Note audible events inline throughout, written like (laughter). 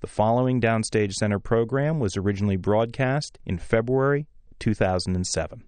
The following Downstage Center program was originally broadcast in February 2007.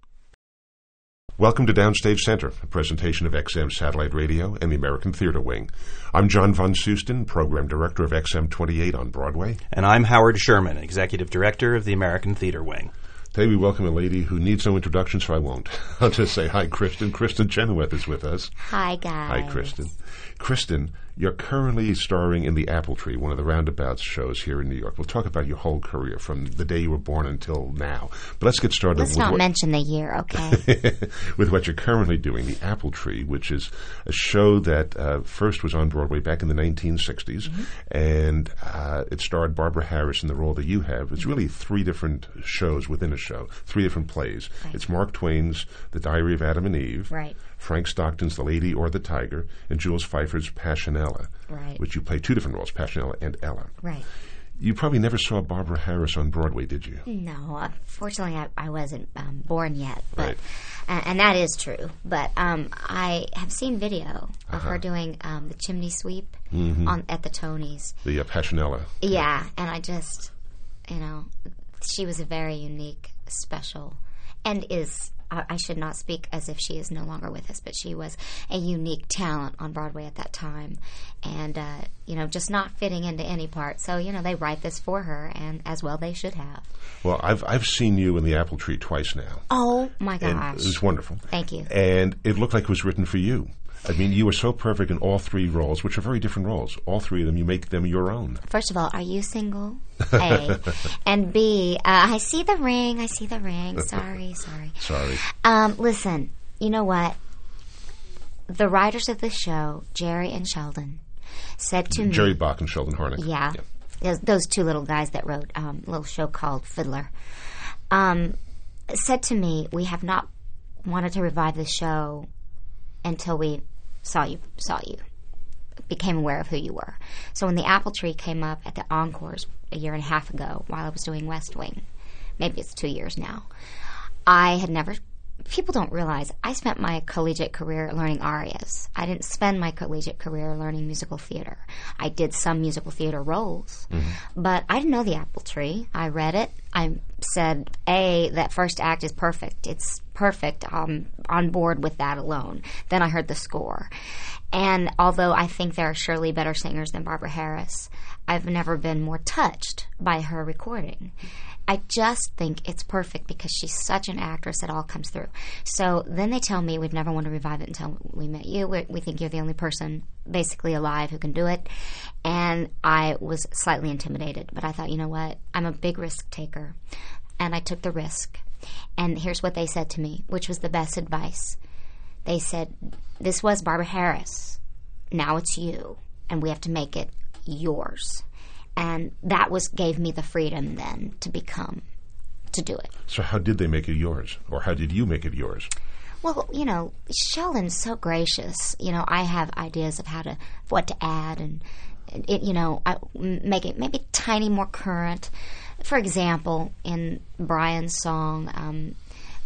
Welcome to Downstage Center, a presentation of XM Satellite Radio and the American Theater Wing. I'm John Von Soosten, Program Director of XM 28 on Broadway. And I'm Howard Sherman, Executive Director of the American Theater Wing. Today we welcome a lady who needs no introduction, so I won't. (laughs) I'll just say hi, Kristin. Kristin Chenoweth is with us. Hi, guys. Hi, Kristin. Kristin, you're currently starring in The Apple Tree, one of the Roundabouts shows here in New York. We'll talk about your whole career from the day you were born until now. But let's get started Let's not mention the year, okay? (laughs) with what you're currently doing, The Apple Tree, which is a show that uh, first was on Broadway back in the 1960s, and uh, it starred Barbara Harris in the role that you have. It's really three different shows within a show, three different plays. Right. It's Mark Twain's The Diary of Adam and Eve, Right. Frank Stockton's The Lady or the Tiger, and Jules Feiffer's Passionella, Right. which you play two different roles, Passionella and Ella. right. You probably never saw Barbara Harris on Broadway, did you? No, unfortunately, I, I wasn't um, born yet, but Right. uh, and that is true. But um, I have seen video of Uh-huh. her doing um, the chimney sweep Mm-hmm. on at the Tonys. The uh, Passionella. Yeah, and I just, you know, she was a very unique, special, and is. I should not speak as if she is no longer with us, but she was a unique talent on Broadway at that time, and uh, you know, just not fitting into any part. So you know, they write this for her, and as well they should have. Well, I've I've seen you in the Apple Tree twice now, Oh my and gosh! it was wonderful. Thank you. And it looked like it was written for you. I mean, you were so perfect in all three roles, which are very different roles. All three of them, you make them your own. First of all, are you single? (laughs) A. and B, uh, I see the ring. I see the ring. Sorry, (laughs) sorry. Sorry. Um, listen, you know what? The writers of the show, Jerry and Sheldon, said to Jerry me, Jerry Bock and Sheldon Harnick. "Yeah, those, those two little guys that wrote um, a little show called Fiddler, um, said to me, we have not wanted to revive the show until we saw you saw you." became aware of who you were. So when the apple tree came up at the encores a year and a half ago while I was doing West Wing, maybe it's two years now, I had never. People don't realize I spent my collegiate career learning arias. I didn't spend my collegiate career learning musical theater. I did some musical theater roles, mm-hmm. but I didn't know the apple tree. I read it. I said, A, that first act is perfect. It's perfect. I'm on board with that alone. Then I heard the score. And although I think there are surely better singers than Barbara Harris, I've never been more touched by her recording. I just think it's perfect because she's such an actress that all comes through. So then they tell me we've never wanted to revive it until we met you. We, we think you're the only person basically alive who can do it. And I was slightly intimidated, but I thought, you know what? I'm a big risk taker. And I took the risk. And here's what they said to me, which was the best advice they said, This was Barbara Harris. Now it's you. And we have to make it yours. And that was gave me the freedom then to become, to do it. So how did they make it yours, or how did you make it yours? Well, you know, Sheldon's so gracious. You know, I have ideas of how to, what to add and, it, you know, I, make it maybe tiny more current. For example, in Brian's song, um,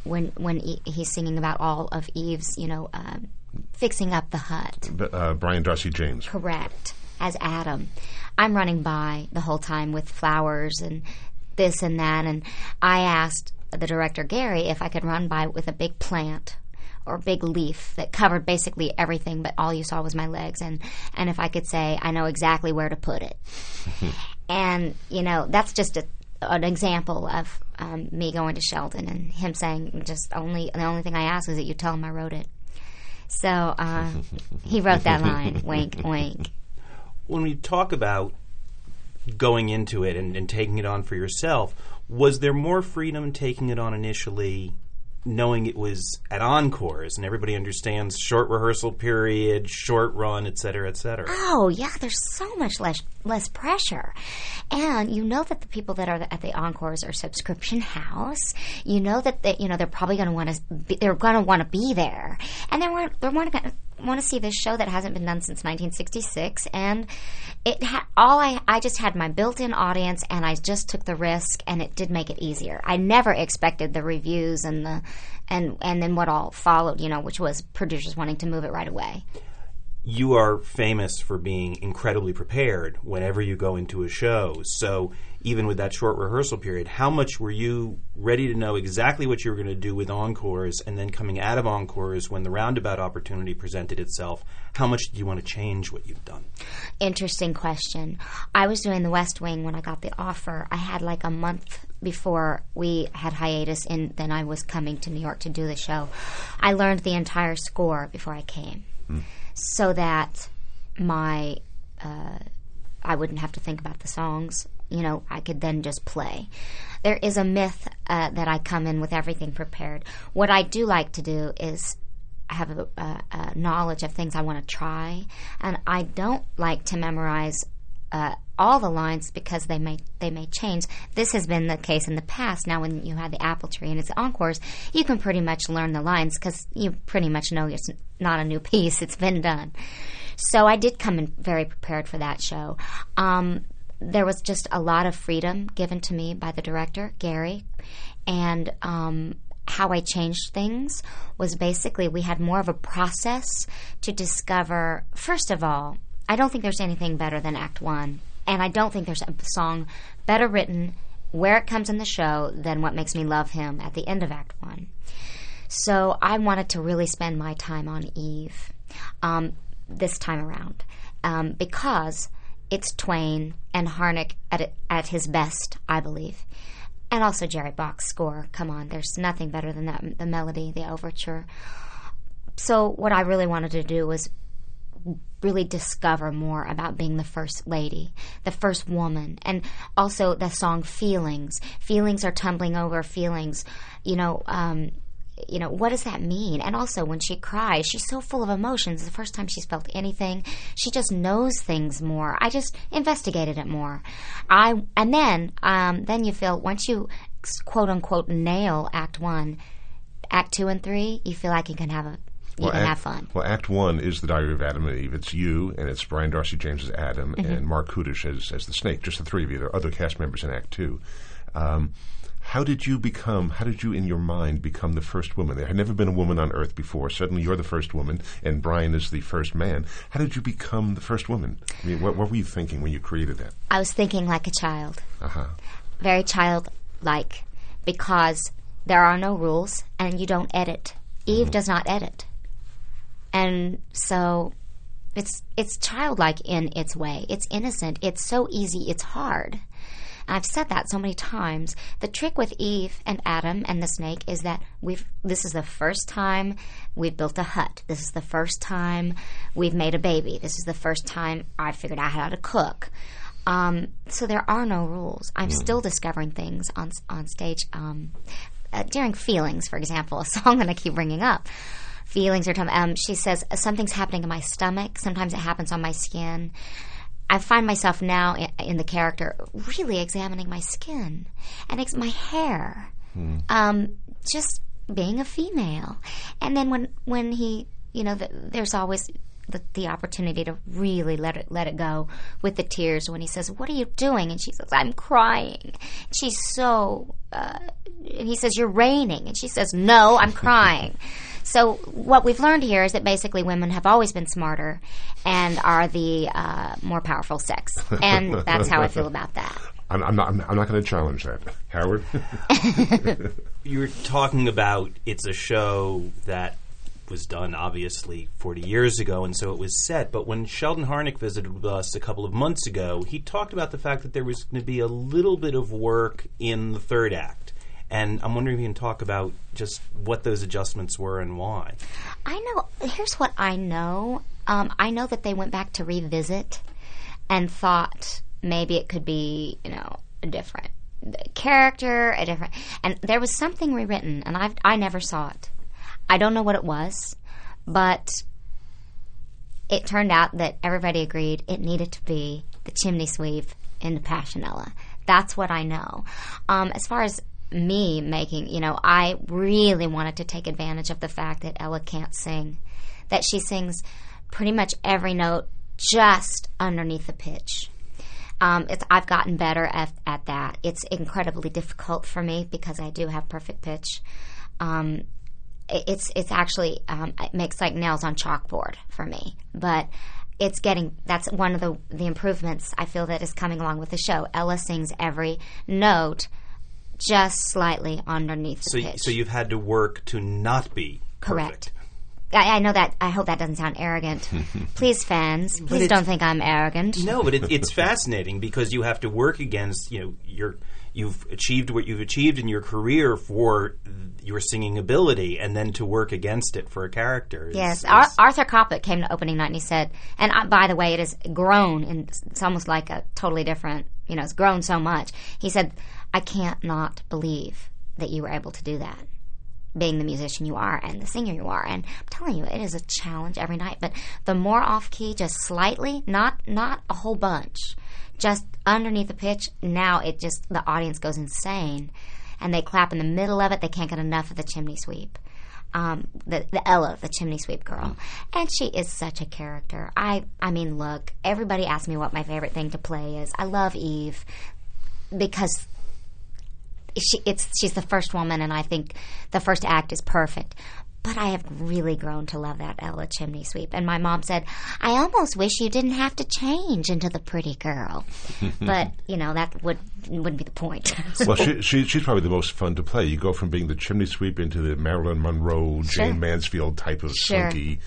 when when he, he's singing about all of Eve's, you know, uh, fixing up the hut. Uh, Brian Darcy James. Correct. As Adam. I'm running by the whole time with flowers and this and that. And I asked the director, Gary, if I could run by with a big plant or big leaf that covered basically everything, but all you saw was my legs. And, and if I could say, I know exactly where to put it. (laughs) and, you know, that's just a, an example of um, me going to Sheldon and him saying, just only, the only thing I ask is that you tell him I wrote it. So uh, (laughs) he wrote that line, wink, wink. When we talk about going into it and, and taking it on for yourself, was there more freedom taking it on initially, knowing it was at encores and everybody understands short rehearsal period, short run, et cetera, et cetera? Oh yeah, there's so much less less pressure, and you know that the people that are at the encores are subscription house. You know that they, you know they're probably going to want to they're going to want to be there, and they want they want to want to see this show that hasn't been done since 1966, and it ha- all I I just had my built-in audience, and I just took the risk, and it did make it easier. I never expected the reviews and the and and then what all followed, you know, which was producers wanting to move it right away. You are famous for being incredibly prepared whenever you go into a show. So even with that short rehearsal period, how much were you ready to know exactly what you were going to do with encores, and then coming out of encores when the roundabout opportunity presented itself? How much did you want to change what you've done? Interesting question. I was doing the West Wing when I got the offer. I had like a month before we had hiatus, and then I was coming to New York to do the show. I learned the entire score before I came, hmm. So that my uh, I wouldn't have to think about the songs. You know, I could then just play. There is a myth uh, that I come in with everything prepared. What I do like to do is have a, a, a knowledge of things I want to try, and I don't like to memorize uh, all the lines because they may they may change. This has been the case in the past. Now, when you have the apple tree and it's encores, you can pretty much learn the lines because you pretty much know it's not a new (laughs) piece; it's been done. So I did come in very prepared for that show. Um, there was just a lot of freedom given to me by the director, Gary, and um, how I changed things was basically we had more of a process to discover, first of all, I don't think there's anything better than Act One. And I don't think there's a song better written where it comes in the show than what makes me love him at the end of Act One. So I wanted to really spend my time on Eve um, this time around um, because it's Twain and Harnick at, at his best, I believe and also Jerry Bock's score. Come on, there's nothing better than that. The melody, the overture. So what I really wanted to do was really discover more about being the first lady, the first woman, and also the song "Feelings." Feelings are tumbling over feelings. You know. Um, you know what does that mean and also when she cries she's so full of emotions the first time she's felt anything she just knows things more i just investigated it more i and then um, then you feel once you quote unquote nail act one act two and three you feel like you can have a you can act, have fun Well, Act One is the Diary of Adam and Eve. It's you, and it's Brian Darcy James as Adam, Mm-hmm. and Marc Kudisch as, as the Snake. Just the three of you. There are other cast members in Act Two. Um, how did you become? How did you, in your mind, become the first woman? There had never been a woman on Earth before. Suddenly, you're the first woman, and Brian is the first man. How did you become the first woman? I mean, what, what were you thinking when you created that? i was thinking like a child Uh huh. very childlike because there are no rules and you don't edit. Eve does not edit. And so it's it's childlike in its way. It's innocent. It's so easy. It's hard. I've said that so many times. The trick with Eve and Adam and the snake is that we've this is the first time we've built a hut. This is the first time we've made a baby. This is the first time I figured out how to cook. Um, so there are no rules. I'm still discovering things on on stage. Um, uh, during feelings, for example, a (laughs) song that I keep bringing up. Feelings are. Um, she says something's happening in my stomach. Sometimes it happens on my skin. I find myself now in, in the character really examining my skin and ex- my hair, um, just being a female. And then when when he, you know, the, there's always the, the opportunity to really let it let it go with the tears when he says, "What are you doing?" and she says, "I'm crying." She's so, uh, and he says, "You're raining," and she says, "No, I'm crying." (laughs) So what we've learned here is that basically women have always been smarter and are the uh, more powerful sex, (laughs) and that's how I feel about that. I'm, I'm not. I'm, I'm not going to challenge that, Howard. (laughs) You were talking about it's a show that was done obviously 40 years ago, and so it was set. But when Sheldon Harnick visited with us a couple of months ago, he talked about the fact that there was going to be a little bit of work in the third act. And I'm wondering if you can talk about just what those adjustments were and why. I know. Here's what I know. Um, I know that they went back to revisit and thought maybe it could be, you know, a different character, a different. And there was something rewritten, and I I never saw it. I don't know what it was, but it turned out that everybody agreed it needed to be the chimney sweep in the Passionella. That's what I know. Um, as far as me making, you know, I really wanted to take advantage of the fact that Ella can't sing, that she sings pretty much every note just underneath the pitch. Um, it's, I've gotten better at, at that. It's incredibly difficult for me because I do have perfect pitch. Um, it's it's actually um, it makes like nails on chalkboard for me, but it's getting that's one of the the improvements I feel that is coming along with the show. Ella sings every note just slightly underneath the So, pitch. so you've had to work to not be Correct. perfect. I, I know that. I hope that doesn't sound arrogant. (laughs) please, fans, please don't think I'm arrogant. No, but it, it's (laughs) fascinating because you have to work against you know your you've achieved what you've achieved in your career for your singing ability, and then to work against it for a character. is- Yes, is- Ar- Arthur Kopit came to opening night and he said, and uh, by the way, it has grown, and it's almost like a totally different. You know, it's grown so much. He said, "I can't not believe that you were able to do that." being the musician you are and the singer you are and I'm telling you it is a challenge every night but the more off key just slightly not not a whole bunch just underneath the pitch now it just the audience goes insane and they clap in the middle of it they can't get enough of the chimney sweep um, the, the Ella, the chimney sweep girl, and she is such a character. I, I mean, look, everybody asks me what my favorite thing to play is. I love Eve because she it's she's the first woman and I think the first act is perfect. But I have really grown to love that Ella chimney sweep. And my mom said, I almost wish you didn't have to change into the pretty girl. (laughs) but, you know, that would wouldn't be the point. (laughs) well, she, (laughs) she, she's probably the most fun to play. You go from being the chimney sweep into the Marilyn Monroe, Sure. Jayne Mansfield type of Sure. slinky,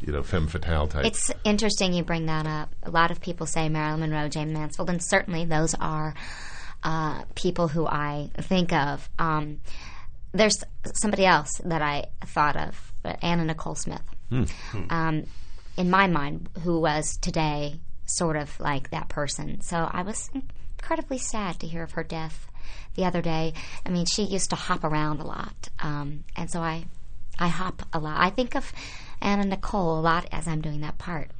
you know, femme fatale type. It's interesting you bring that up. A lot of people say Marilyn Monroe, Jayne Mansfield, and certainly those are uh, people who I think of. Um, there's somebody else that I thought of, uh, Anna Nicole Smith. Um, in my mind, who was today sort of like that person. So I was incredibly sad to hear of her death the other day. I mean, she used to hop around a lot, um, and so I, I hop a lot. I think of Anna Nicole a lot as I'm doing that part.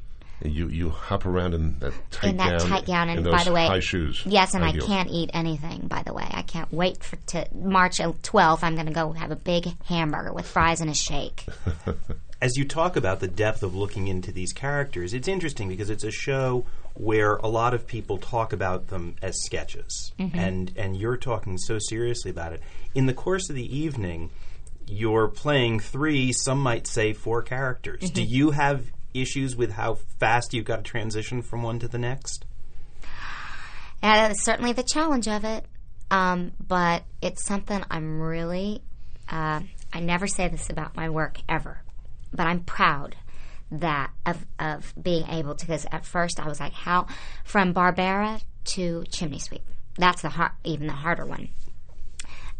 And you, you hop around in that tight in that gown. tight gown, and those by the way, high shoes. Yes, and high I heels. can't eat anything. By the way, I can't wait for to March 12th. I'm going to go have a big hamburger with fries and a shake. (laughs) as you talk about the depth of looking into these characters, it's interesting because it's a show where a lot of people talk about them as sketches, mm-hmm. and and you're talking so seriously about it. In the course of the evening, you're playing three, some might say four characters. Do mm-hmm. you have issues with how fast you've got to transition from one to the next? And that's certainly the challenge of it. Um, but it's something I'm really, uh, I never say this about my work ever, but I'm proud that of, of being able to, because at first I was like, how, from Barbara to Chimney Sweep. That's the even the harder one.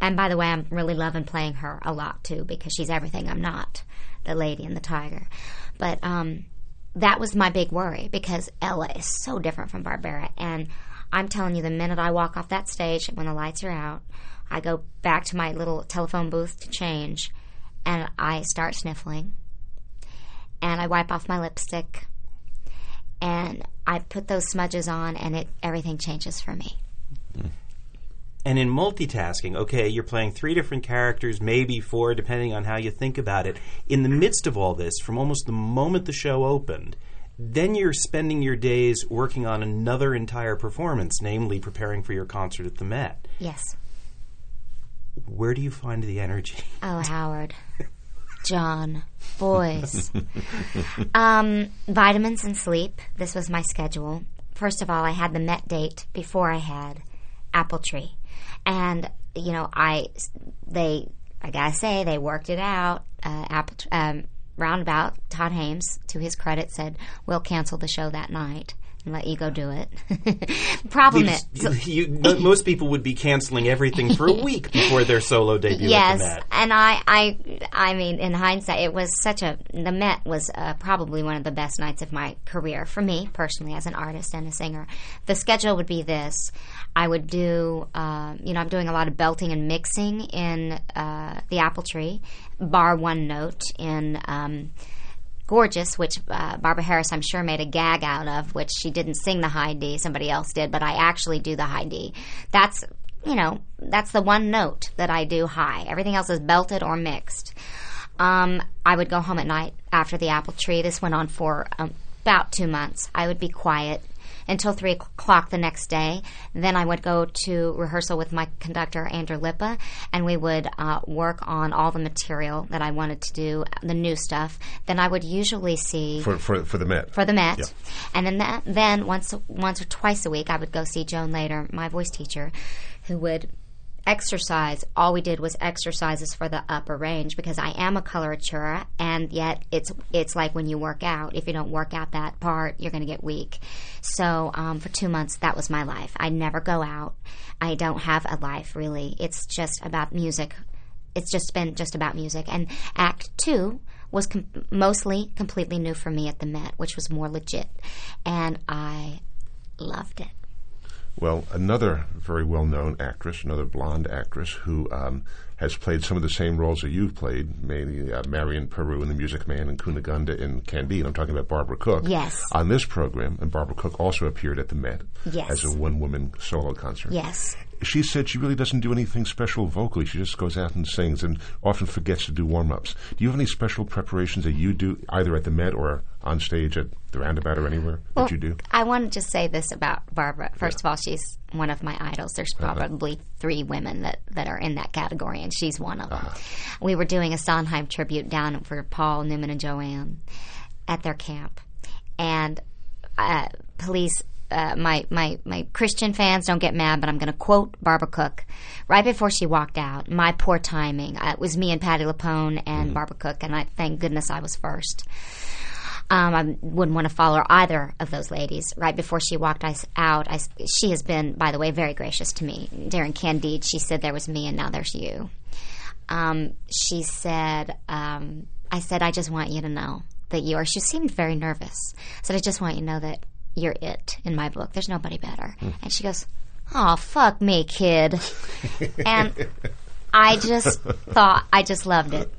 And by the way, I'm really loving playing her a lot too because she's everything I'm not, the lady and the tiger. But um, that was my big worry because Ella is so different from Barbara. And I'm telling you, the minute I walk off that stage, when the lights are out, I go back to my little telephone booth to change, and I start sniffling, and I wipe off my lipstick, and I put those smudges on, and it everything changes for me. And in multitasking, okay, you're playing three different characters, maybe four, depending on how you think about it. In the midst of all this, from almost the moment the show opened, then you're spending your days working on another entire performance, namely preparing for your concert at the Met. Yes. Where do you find the energy? Oh, Howard. (laughs) John. Boys. (laughs) um, vitamins and sleep. This was my schedule. First of all, I had the Met date before I had Apple Tree. And, you know, I, they, I gotta say, they worked it out. Uh, Apple, um, roundabout, Todd Haimes, to his credit, said, we'll cancel the show that night let you go do it. (laughs) Problem is, You- most people would be canceling everything for a (laughs) week before their solo debut yes, at the Met. and I, I, I mean, in hindsight, it was such a. The Met was uh, probably one of the best nights of my career for me personally, as an artist and a singer. The schedule would be this: I would do, uh, you know, I'm doing a lot of belting and mixing in uh, the Apple Tree, bar one note in. Um, Gorgeous, which uh, Barbara Harris, I'm sure, made a gag out of, which she didn't sing the high D, somebody else did, but I actually do the high D. That's, you know, that's the one note that I do high. Everything else is belted or mixed. Um, I would go home at night after the apple tree. This went on for um, about two months. I would be quiet until three o'clock the next day. Then I would go to rehearsal with my conductor Andrew Lippa, and we would uh, work on all the material that I wanted to do, the new stuff. Then I would usually see for for, for the Met. for the Met. Yeah. And then that, then once once or twice a week, I would go see Joan Lader, my voice teacher, who would exercise. All we did was exercises for the upper range because I am a coloratura, and yet it's it's like when you work out. If you don't work out that part, you're going to get weak. So um, for two months, that was my life. I never go out. I don't have a life really. It's just about music. It's just been just about music. And Act Two was com- mostly completely new for me at the Met, which was more legit, and I loved it. Well, another very well-known actress, another blonde actress who um, has played some of the same roles that you've played, mainly uh, Marian Paroo in The Music Man and Cunegonde in Candide. I'm talking about Barbara Cook. Yes. On this program, and Barbara Cook also appeared at the Met Yes. as a one-woman solo concert. Yes. She said she really doesn't do anything special vocally. She just goes out and sings and often forgets to do warm ups. Do you have any special preparations that you do either at the Met or on stage at the Roundabout or anywhere that you do? I want to just say this about Barbara. First of all, she's one of my idols. There's Uh-huh. probably three women that, that are in that category, and she's one of them. Uh-huh. We were doing a Sondheim tribute down for Paul Newman and Joanne at their camp, and uh, police. Uh, my, my, my Christian fans don't get mad, but I'm going to quote Barbara Cook right before she walked out. My poor timing. Uh, it was me and Patti LuPone and Mm-hmm. Barbara Cook, and I thank goodness I was first. Um, I wouldn't want to follow either of those ladies. Right before she walked us out, I, she has been, by the way, very gracious to me. During Candide, she said there was me and now there's you. Um, she said, um, I said, I just want you to know that you are. She seemed very nervous. I said, I just want you to know that you're it in my book. There's nobody better. And she goes, Oh, fuck me, kid. and I just (laughs) thought I just loved it.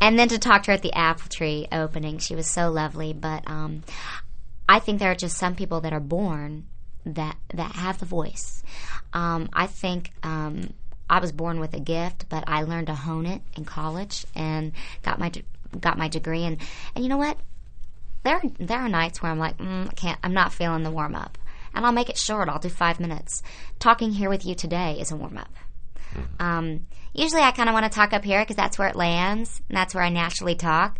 And then to talk to her at the apple tree opening, she was so lovely. But um, I think there are just some people that are born that that have the voice. Um, I think um, I was born with a gift, but I learned to hone it in college and got my got my degree. And and you know what? There there are nights where I'm like, mm, I can't. I'm not feeling the warm up, and I'll make it short. I'll do five minutes. Talking here with you today is a warm up. Um, usually, I kind of want to talk up here because that's where it lands, and that's where I naturally talk.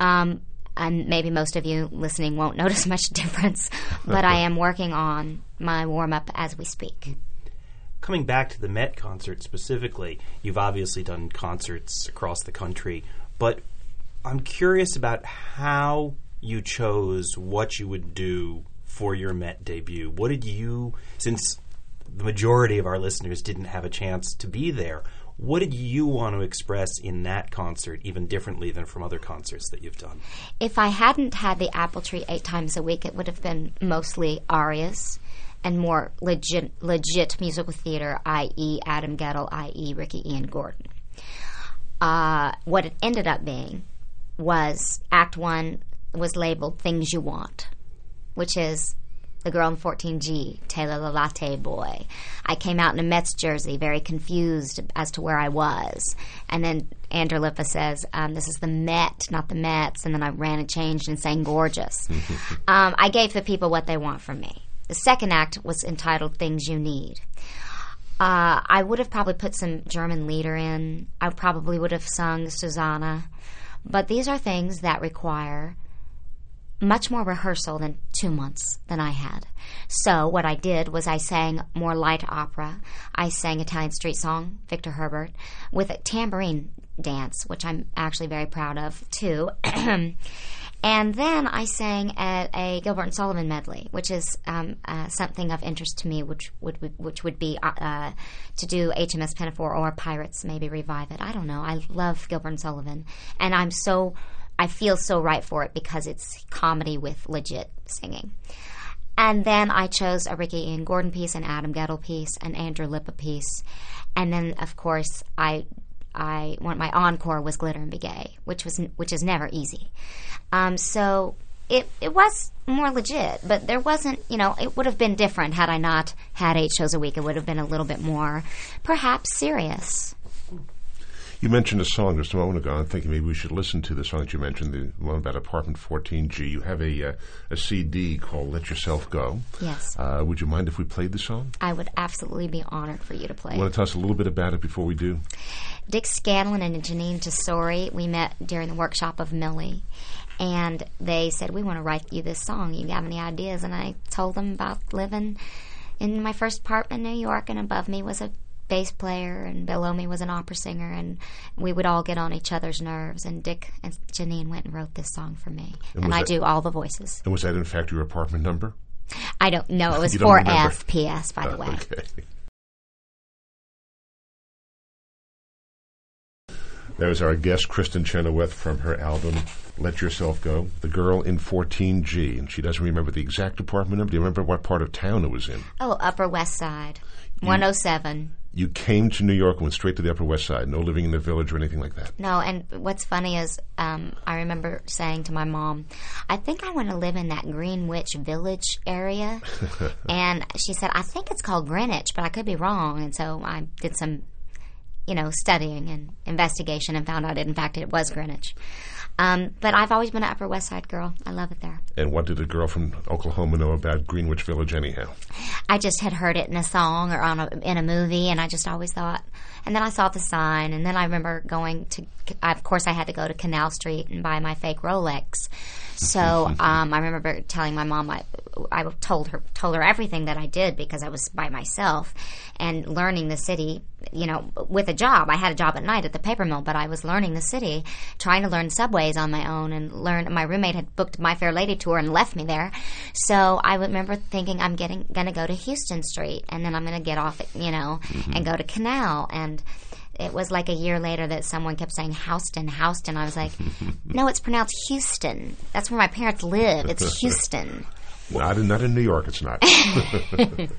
Um, and maybe most of you listening won't (laughs) notice much difference, but I (laughs) am working on my warm up as we speak. Coming back to the Met concert specifically, you've obviously done concerts across the country, but I'm curious about how you chose what you would do for your Met debut. What did you, since the majority of our listeners didn't have a chance to be there, what did you want to express in that concert even differently than from other concerts that you've done? If I hadn't had the apple tree eight times a week, it would have been mostly arias and more legit, legit musical theater, i.e., Adam Guettel, i.e., Ricky Ian Gordon. Uh, what it ended up being was Act One was labeled "Things You Want," which is the girl in 14G, Taylor the Latte Boy. I came out in a Mets jersey, very confused as to where I was. And then Andrew Lippa says, um, This is the Met, not the Mets. And then I ran and changed and sang Gorgeous. (laughs) um, I gave the people what they want from me. The second act was entitled Things You Need. Uh, I would have probably put some German lieder in. I probably would have sung Susanna. But these are things that require much more rehearsal than two months than I had. So what I did was I sang more light opera. I sang Italian street song, Victor Herbert, with a tambourine dance, which I'm actually very proud of too. (clears throat) and then I sang at a Gilbert and Sullivan medley, which is um, uh, something of interest to me, which would which would be uh, uh, to do HMS Pinafore or Pirates, maybe revive it. I don't know. I love Gilbert and Sullivan, and I'm so I feel so right for it because it's comedy with legit singing. And then I chose a Ricky Ian Gordon piece, an Adam Guettel piece, an Andrew Lippa piece, and then of course I I want my encore was Glitter and Be Gay, which was which is never easy. Um, so it it was more legit, but there wasn't you know it would have been different had I not had eight shows a week. It would have been a little bit more perhaps serious. You mentioned a song just a moment ago. I'm thinking maybe we should listen to the song that you mentioned, the one about apartment 14G. You have a uh, a CD called "Let Yourself Go." Yes. Uh, would you mind if we played the song? I would absolutely be honored for you to play. Want to tell us a little bit about it before we do? Dick Scanlon and Jeanine Tesori, we met during the workshop of Millie. And they said, We want to write you this song. You have any ideas? And I told them about living in my first apartment in New York, and above me was a bass player, and below me was an opera singer, and we would all get on each other's nerves. And Dick and Jeanine went and wrote this song for me. And And, I that- do all the voices. And was that in fact your apartment number? I don't know. It (laughs) was You 4FPS, by the Uh, way. Okay. (laughs) That was our guest, Kristin Chenoweth, from her album "Let Yourself Go." The girl in 14G, and she doesn't remember the exact apartment number. Do you remember what part of town it was in? Oh, Upper West Side. 107. You came to New York and went straight to the Upper West Side. No living in the village or anything like that. No, and what's funny is um, I remember saying to my mom, I think I want to live in that Greenwich Village area. (laughs) and she said, I think it's called Greenwich, but I could be wrong. And so I did some, you know, studying and investigation and found out, in fact, it was Greenwich. Um, but I've always been an Upper West Side girl. I love it there. And what did a girl from Oklahoma know about Greenwich Village, anyhow? I just had heard it in a song or on a, in a movie, and I just always thought. And then I saw the sign, and then I remember going to. Of course, I had to go to Canal Street and buy my fake Rolex. So um, I remember telling my mom I, I told her told her everything that I did because I was by myself and learning the city. You know, with a job, I had a job at night at the paper mill, but I was learning the city, trying to learn subways on my own, and learn. My roommate had booked My Fair Lady tour and left me there, so I remember thinking I'm getting going to go to Houston Street, and then I'm going to get off, at, you know, and go to Canal, and it was like a year later that someone kept saying Houston, Houston. I was like, no, it's pronounced Houston. That's where my parents live. It's (laughs) Houston. Not in, not in New York, it's not. (laughs)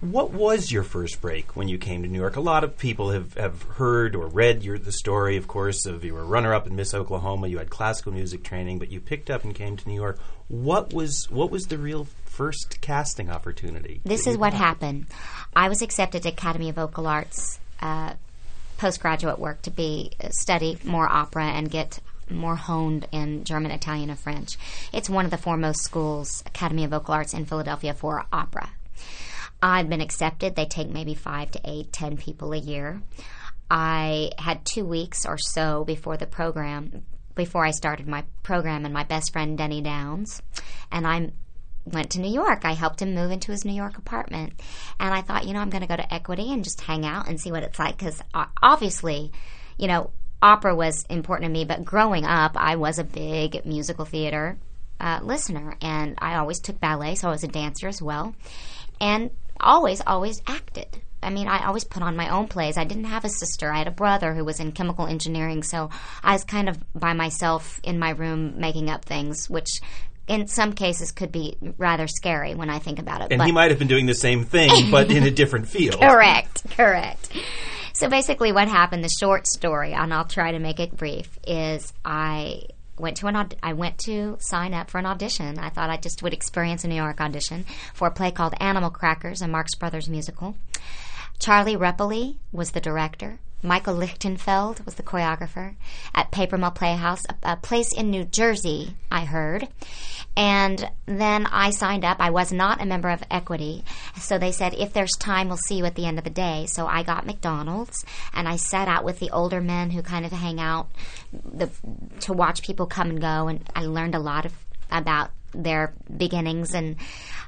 What was your first break when you came to New York? A lot of people have, have heard or read your, the story, of course, of you were runner up in Miss Oklahoma. You had classical music training, but you picked up and came to New York. What was what was the real first casting opportunity? This is what got? happened. I was accepted to Academy of Vocal Arts uh, postgraduate work to be uh, study more opera and get more honed in German, Italian, and French. It's one of the foremost schools, Academy of Vocal Arts in Philadelphia for opera. I've been accepted. They take maybe five to eight, ten people a year. I had two weeks or so before the program, before I started my program, and my best friend Denny Downs, and I went to New York. I helped him move into his New York apartment, and I thought, you know, I'm going to go to Equity and just hang out and see what it's like because obviously, you know, opera was important to me. But growing up, I was a big musical theater uh, listener, and I always took ballet, so I was a dancer as well, and always, always acted. I mean, I always put on my own plays. I didn't have a sister. I had a brother who was in chemical engineering, so I was kind of by myself in my room making up things, which in some cases could be rather scary when I think about it. And but he might have been doing the same thing, (laughs) but in a different field. correct, correct. So basically, what happened? The short story, and I'll try to make it brief, is I went to an aud- I went to sign up for an audition. I thought I just would experience a New York audition for a play called Animal Crackers, a Marx Brothers musical. Charlie Repole was the director. Michael Lichtefeld was the choreographer at Paper Mill Playhouse, a, a place in New Jersey, I heard. And then I signed up. I was not a member of Equity. So they said, if there's time, we'll see you at the end of the day. So I got McDonald's and I sat out with the older men who kind of hang out the, to watch people come and go. And I learned a lot of, about their beginnings. And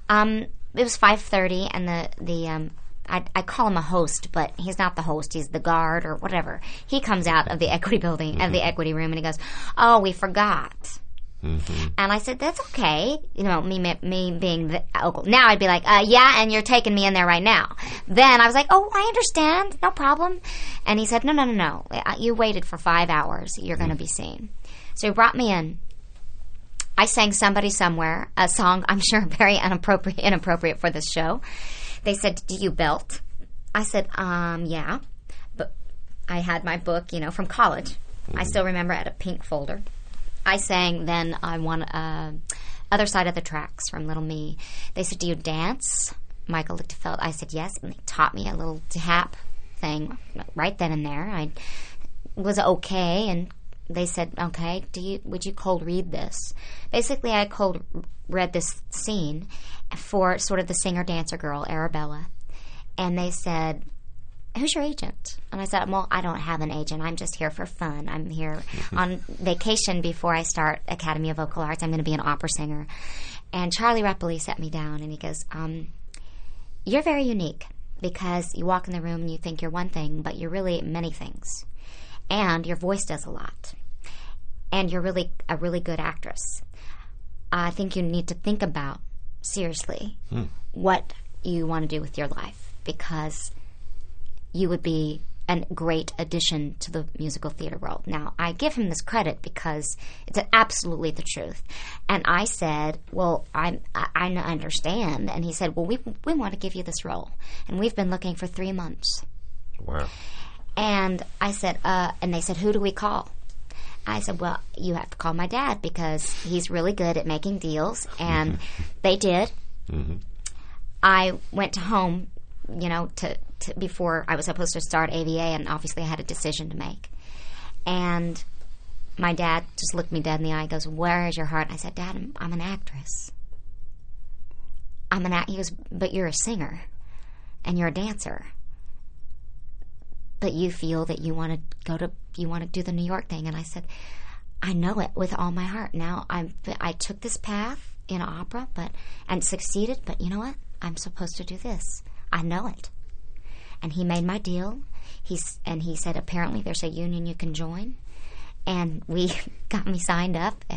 um, it was 5.30 and the, the um, I, I call him a host, but he's not the host. He's the guard or whatever. He comes out of the equity building, of the equity room, and he goes, "Oh, we forgot." And I said, "That's okay." You know, me me, me being the uncle. Now I'd be like, uh, "Yeah," and you're taking me in there right now. Then I was like, "Oh, I understand, no problem." And he said, "No, no, no, no. Uh, You waited for five hours. You're going to be seen." So he brought me in. I sang "Somebody Somewhere," a song I'm sure (laughs) very inappropriate, inappropriate for this show. They said, "Do you belt?" I said, "Um, yeah." But I had my book, you know, from college. I still remember had a pink folder. I sang then I won uh, other side of the tracks from Little Me. They said, "Do you dance?" Michael Lichtefeld. I said yes, and they taught me a little tap thing right then and there. I was okay, and they said, "Okay, do you would you cold read this?" Basically, I cold read this scene for sort of the singer dancer girl Arabella, and they said, "Who's your agent?" And I said, "Well, I don't have an agent. I'm just here for fun. I'm here (laughs) on vacation before I start Academy of Vocal Arts. I'm going to be an opera singer." And Charlie Repole set me down, and he goes, um, "You're very unique." Because you walk in the room and you think you're one thing, but you're really many things and your voice does a lot. And you're really a really good actress. I think you need to think about seriously what you want to do with your life because you would be a great addition to the musical theater world. Now, I give him this credit because it's absolutely the truth. And I said, "Well, I I I understand." And he said, "Well, we we want to give you this role, and we've been looking for three months." Wow. And I said, uh, and they said, who do we call? I said, well, you have to call my dad because he's really good at making deals. And mm-hmm. they did. Mm-hmm. I went to home, you know, to, to before I was supposed to start AVA, and obviously I had a decision to make. And my dad just looked me dead in the eye. Goes, "Where is your heart?" I said, "Dad, I'm, I'm an actress. I'm an act." He goes, "But you're a singer, and you're a dancer." But you feel that you want to go to you want to do the New York thing. And I said I know it with all my heart. Now I'm I took this path in opera but and succeeded but you know what? I'm supposed to do this. I know it. And he made my deal. He's and he said apparently there's a union you can join and we (laughs) got me signed up uh,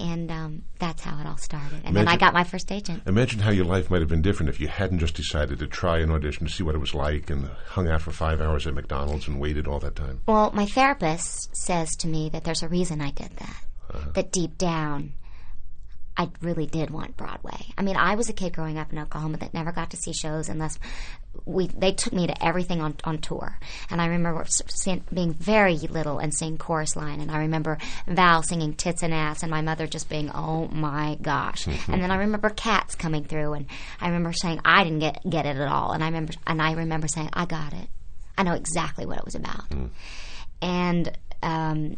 and um, that's how it all started and then I got my first agent Imagine how your life might have been different if you hadn't just decided to try an audition to see what it was like and hung out for five hours at McDonald's and waited all that time. Well, my therapist says to me that there's a reason I did that. That deep down, I really did want Broadway. I mean, I was a kid growing up in Oklahoma that never got to see shows unless we they took me to everything on on tour. And I remember seeing, being very little and seeing chorus line. And I remember Val singing tits and ass, and my mother just being, "Oh my gosh!" and then I remember Cats coming through, and I remember saying, "I didn't get get it at all." And I remember and I remember saying, "I got it. I know exactly what it was about." and um,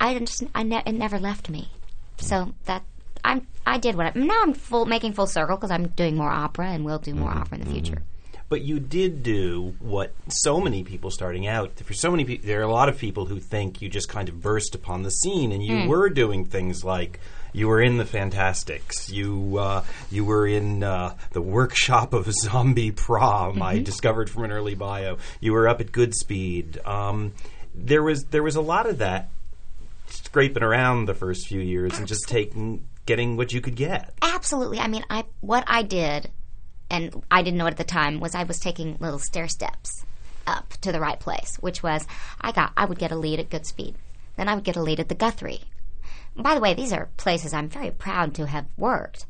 I just I ne- it never left me. So that I'm I did what I, now I'm full making full circle because I'm doing more opera and will do more opera in the future. But you did do what so many people starting out. For so many people, there are a lot of people who think you just kind of burst upon the scene, and you were doing things like you were in the Fantasticks, you uh, you were in uh, the workshop of (laughs) Zombie Prom. I discovered from an early bio. You were up at Goodspeed. Um, there was there was a lot of that scraping around the first few years and just taking getting what you could get. Absolutely. I mean, I what I did, and I didn't know it at the time, was I was taking little stair steps up to the right place, which was I got I would get a lead at Goodspeed, then I would get a lead at the Guthrie. By the way, these are places I'm very proud to have worked.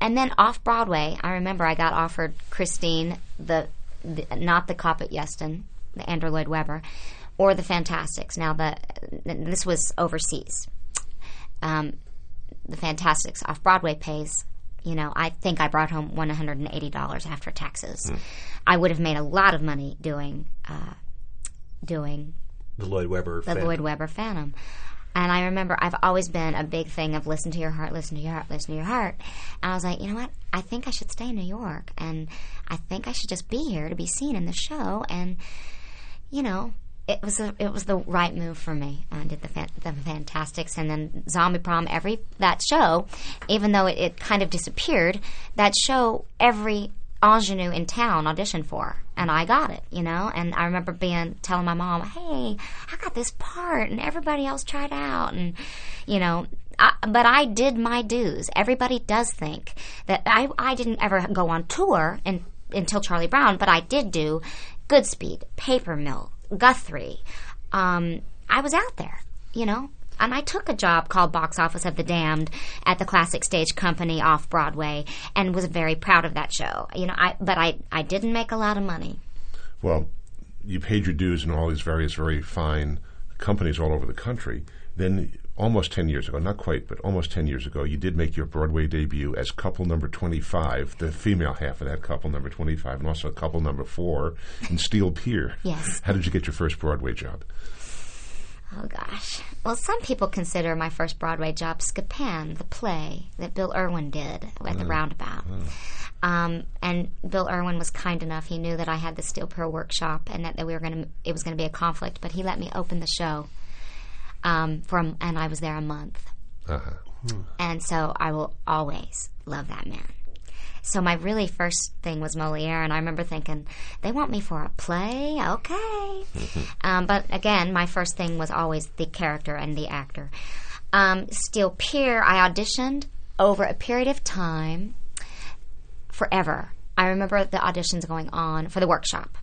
And then off Broadway, I remember I got offered Christine, the, the not the Kopit-Yeston, the Andrew Lloyd Webber, or the Fantasticks. Now the this was overseas. Um, the Fantasticks off Broadway pays. You know, I think I brought home one hundred and eighty dollars after taxes. I would have made a lot of money doing uh, doing The Lloyd Webber. the fan- Lloyd Webber Phantom. And I remember I've always been a big thing of listen to your heart, listen to your heart, listen to your heart. And I was like, you know what? I think I should stay in New York, and I think I should just be here to be seen in the show. And you know, it was a, it was the right move for me. I did the fan, the Fantasticks and then Zombie Prom. Every that show, even though it, it kind of disappeared, that show every ingenue in town auditioned for, and I got it. You know, and I remember being telling my mom, "Hey, I got this part," and everybody else tried out, and you know. I, but I did my dues. Everybody does think that I, I didn't ever go on tour and, until Charlie Brown, but I did do Goodspeed, Paper Mill, Guthrie. Um, I was out there, you know, and I took a job called Box Office of the Damned at the Classic Stage Company off Broadway, and was very proud of that show. You know, I but I I didn't make a lot of money. Well, you paid your dues in all these various very fine companies all over the country. Then almost 10 years ago, not quite, but almost 10 years ago, you did make your Broadway debut as couple number 25, the female half of that couple number 25, and also couple number 4 in Steel Pier. Yes. How did you get your first Broadway job? Oh gosh. Well, some people consider my first Broadway job Scapin, the play that Bill Irwin did at the Roundabout. Um, and Bill Irwin was kind enough. He knew that I had the Steel Pier workshop and that, that we were going to. It was going to be a conflict, but he let me open the show. Um, from and I was there a month, Uh-huh. and so I will always love that man. So my really first thing was Moliere, and I remember thinking, they want me for a play, okay. um, but again, my first thing was always the character and the actor. Um, Steel Pier, I auditioned over a period of time, forever. I remember the auditions going on for the workshop,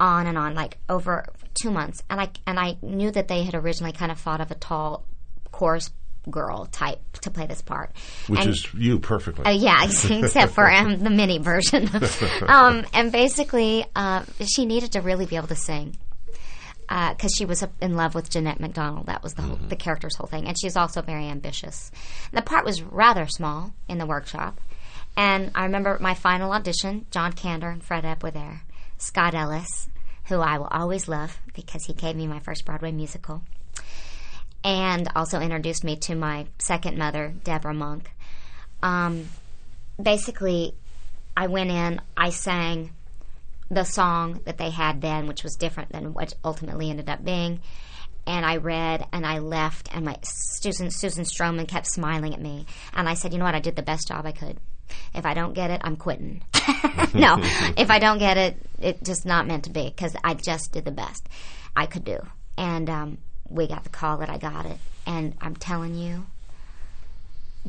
on and on, like over two months, and I and I knew that they had originally kind of thought of a tall chorus girl type to play this part, Which And- is you perfectly. uh, yeah, (laughs) except for um, the mini version. (laughs) um, and basically, uh, she needed to really be able to sing because she was in love with Jeanette MacDonald. That was the whole, the character's whole thing, and she's also very ambitious. The part was rather small in the workshop, and I remember my final audition. John Kander and Fred Ebb were there. Scott Ellis, who I will always love because he gave me my first Broadway musical and also introduced me to my second mother, Debra Monk. Um, basically, I went in, I sang the song that they had then, which was different than what ultimately ended up being. And I read and I left, and my Susan Susan Stroman kept smiling at me. And I said, "You know what? I did the best job I could. If I don't get it, I'm quitting. (laughs) no, if I don't get it, it's just not meant to be because I just did the best I could do." And um, we got the call that I got it, and I'm telling you,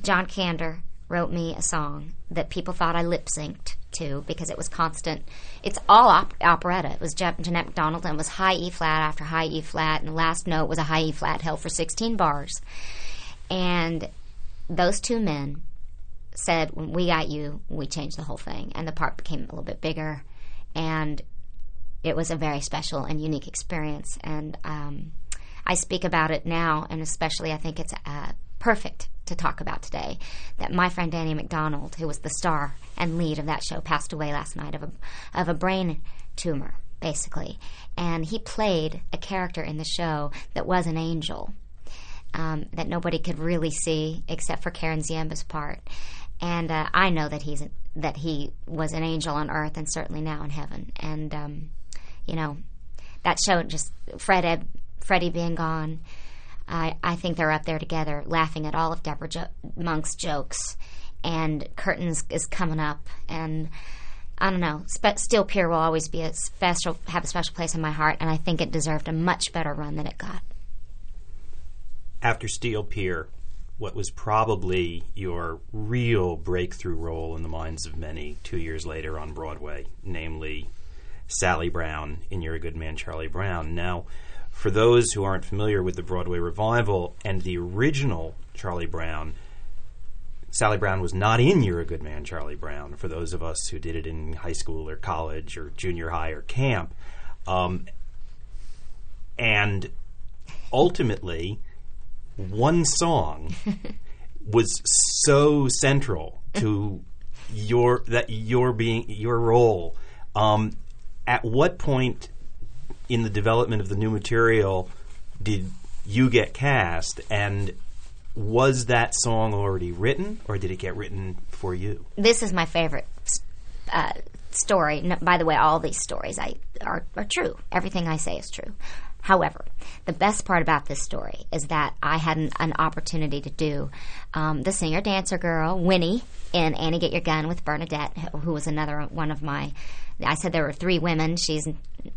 John Kander wrote me a song that people thought I lip synced to because it was constant. It's all op- operetta. It was Je- Jeanette MacDonald and it was high E flat after high E flat, and the last note was a high E flat held for 16 bars. And those two men said, "When we got you, we changed the whole thing," and the part became a little bit bigger, and it was a very special and unique experience. And um, I speak about it now, and especially I think it's uh, perfect to talk about today. That my friend Danny McDonald, who was the star and lead of that show, passed away last night of a of a brain tumor, basically, and he played a character in the show that was an angel. Um, that nobody could really see except for Karen Ziemba's part, and uh, I know that he's that he was an angel on earth and certainly now in heaven. And um, you know, that show just Fred Ed, Freddie being gone. I, I think they're up there together, laughing at all of Debra jo- Monk's jokes, and Curtains is coming up, and I don't know. Spe- Steel Pier will always be a special, have a special place in my heart, and I think it deserved a much better run than it got. After Steel Pier, what was probably your real breakthrough role in the minds of many two years later on Broadway, namely Sally Brown in You're a Good Man, Charlie Brown. Now, for those who aren't familiar with the Broadway revival and the original Charlie Brown, Sally Brown was not in You're a Good Man, Charlie Brown, for those of us who did it in high school or college or junior high or camp. Um, and ultimately, one song (laughs) was so central to your that your being your role. Um, at what point in the development of the new material did you get cast, and was that song already written, or did it get written for you? This is my favorite uh, story. No, by the way, all these stories I are, are true. Everything I say is true. However, the best part about this story is that I had an, an opportunity to do um, the singer dancer girl Winnie in Annie Get Your Gun with Bernadette, who was another one of my. I said there were three women. She's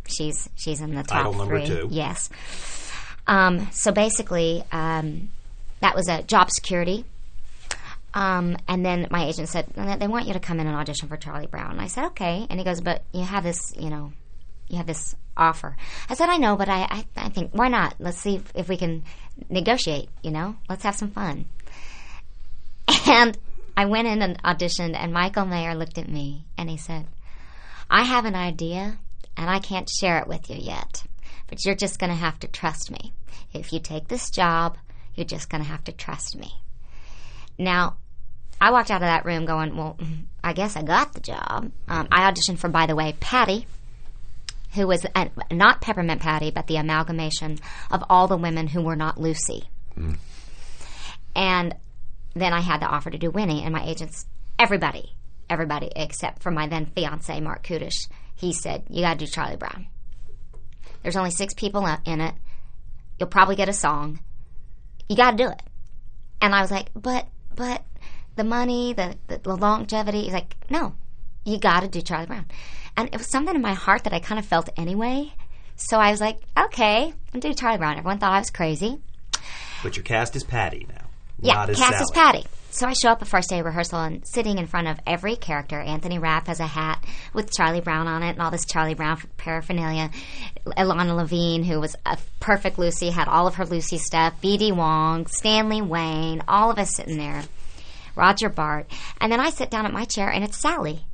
she's she's in the top Idol number three. two. Yes. Um, so basically, um, that was a job security. Um, and then my agent said, they want you to come in and audition for Charlie Brown. And I said, okay. And he goes, but you have this, you know, you have this offer. I said, I know, but I, I, I think, why not? Let's see if, if we can negotiate, you know? Let's have some fun. (laughs) And I went in and auditioned, and Michael Mayer looked at me and he said, I have an idea, and I can't share it with you yet, but you're just going to have to trust me. If you take this job, You're just going to have to trust me. Now, I walked out of that room going, well, (laughs) I guess I got the job. Um, I auditioned for, by the way, Patty, who was not Peppermint Patty, but the amalgamation of all the women who were not Lucy. And then I had the offer to do Winnie, and my agents, everybody, everybody except for my then fiance, Marc Kudisch, he said, You got to do Charlie Brown. There's only six people in it. You'll probably get a song. You got to do it. And I was like, But, but the money, the, the, the longevity. He's like, No, you got to do Charlie Brown. And it was something in my heart that I kind of felt anyway. So I was like, Okay, I'm doing Charlie Brown. Everyone thought I was crazy. But your cast is Patty now. Yeah, not as cast is Patty. So I show up at first day of rehearsal and sitting in front of every character. Anthony Rapp has a hat with Charlie Brown on it and all this Charlie Brown paraphernalia. Ilana Levine, who was a perfect Lucy, had all of her Lucy stuff. B.D. Wong, Stanley Wayne, all of us sitting there. Roger Bart. And then I sit down at my chair and it's Sally.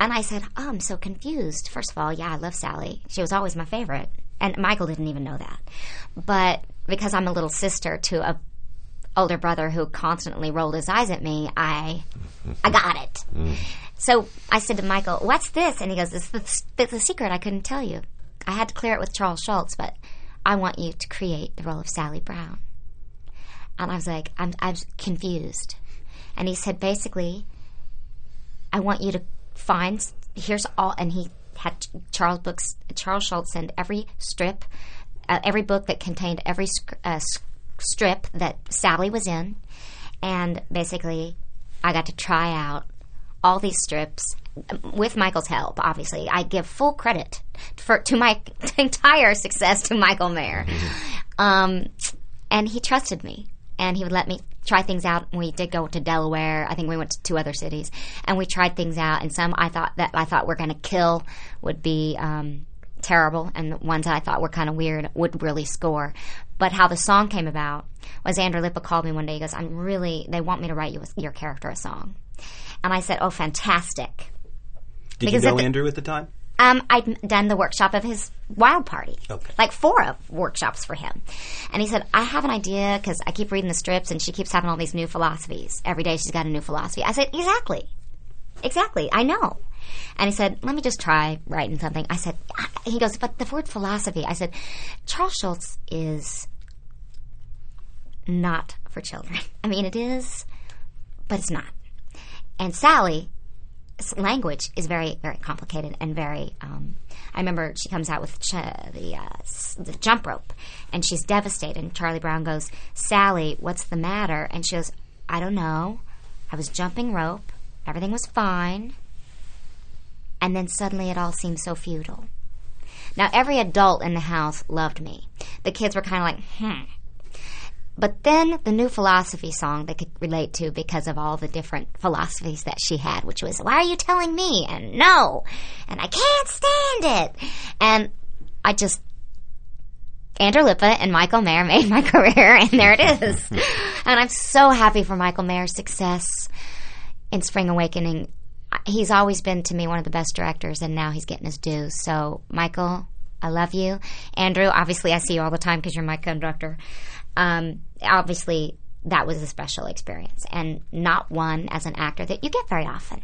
And I said, Oh, I'm so confused. First of all, yeah, I love Sally. She was always my favorite. And Michael didn't even know that. But because I'm a little sister to a older brother who constantly rolled his eyes at me, I I got it. Mm. So I said to Michael, "What's this?" And he goes, "It's is the, the secret I couldn't tell you. I had to clear it with Charles Schulz, but I want you to create the role of Sally Brown." And I was like, "I'm I'm confused." And he said, basically, I want you to find here's all, and he had Charles books. Charles Schulz send every strip, uh, every book that contained every uh, strip that Sally was in, and basically, I got to try out all these strips with Michael's help. Obviously, I give full credit for to my (laughs) entire success to Michael Mayer, um, and he trusted me, and he would let me try things out. We did go to Delaware. I think we went to two other cities, and we tried things out. And some I thought that I thought were going to kill would be. Um, terrible and the ones that I thought were kind of weird would really score. But how the song came about was Andrew Lippa called me one day. He goes, "I'm really they want me to write you a, your character a song," and I said, "Oh, fantastic." Did Because you know the- Andrew at the time? Um, I'd done the workshop of his wild party, Okay. like four of workshops for him, and he said, "I have an idea because I keep reading the strips, and she keeps having all these new philosophies. Every day she's got a new philosophy." I said, "Exactly, exactly, I know." And he said, "Let me just try writing something." I said, "He goes, but the word philosophy." I said, "Charles Schulz is not for children. (laughs) I mean, it is, but it's not." And Sally language is very very complicated and very um, i remember she comes out with ch- the, uh, the jump rope and she's devastated and charlie brown goes sally what's the matter? And she goes i don't know. I was jumping rope. Everything was fine. And then suddenly it all seemed so futile. Now every adult in the house loved me. The kids were kind of like hmm but then the new philosophy song they could relate to because of all the different philosophies that she had, which was, why are you telling me? And no. And I can't stand it. And I just, Andrew Lippa and Michael Mayer made my (laughs) career, and there it is. (laughs) and I'm so happy for Michael Mayer's success in Spring Awakening. He's always been to me one of the best directors, and now he's getting his due. So, Michael, I love you. Andrew, obviously, I see you all the time because you're my conductor. Um, obviously, that was a special experience, and not one as an actor that you get very often.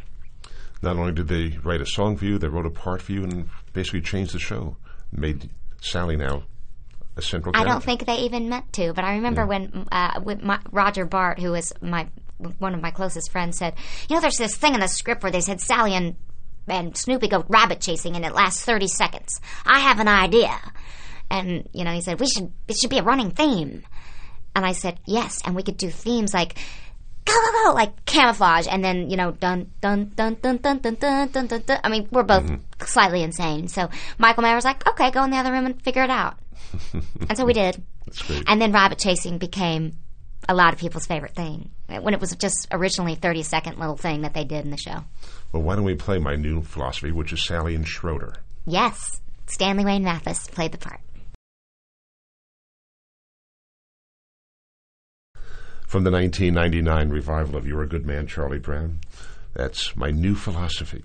Not only did they write a song for you, they wrote a part for you and basically changed the show. Made Sally now a central I don't think they even meant to, but I remember when uh, with my, Roger Bart, who was my one of my closest friends, said, "You know, there's this thing in the script where they said Sally and and Snoopy go rabbit chasing, and it lasts thirty seconds. I have an idea." And you know, he said we should it should be a running theme. And I said yes, and we could do themes like go go go like camouflage, and then you know dun dun dun dun dun dun dun dun dun. dun. I mean, we're both mm-hmm. slightly insane. So Michael Mayer was like, okay, go in the other room and figure it out. (laughs) and so we did. That's great. And then rabbit chasing became a lot of people's favorite thing when it was just originally 30 second little thing that they did in the show. well, why don't we play my new philosophy, which is Sally and Schroeder? Yes, Stanley Wayne Mathis played the part. From the 1999 revival of You're a Good Man, Charlie Brown. That's my new philosophy.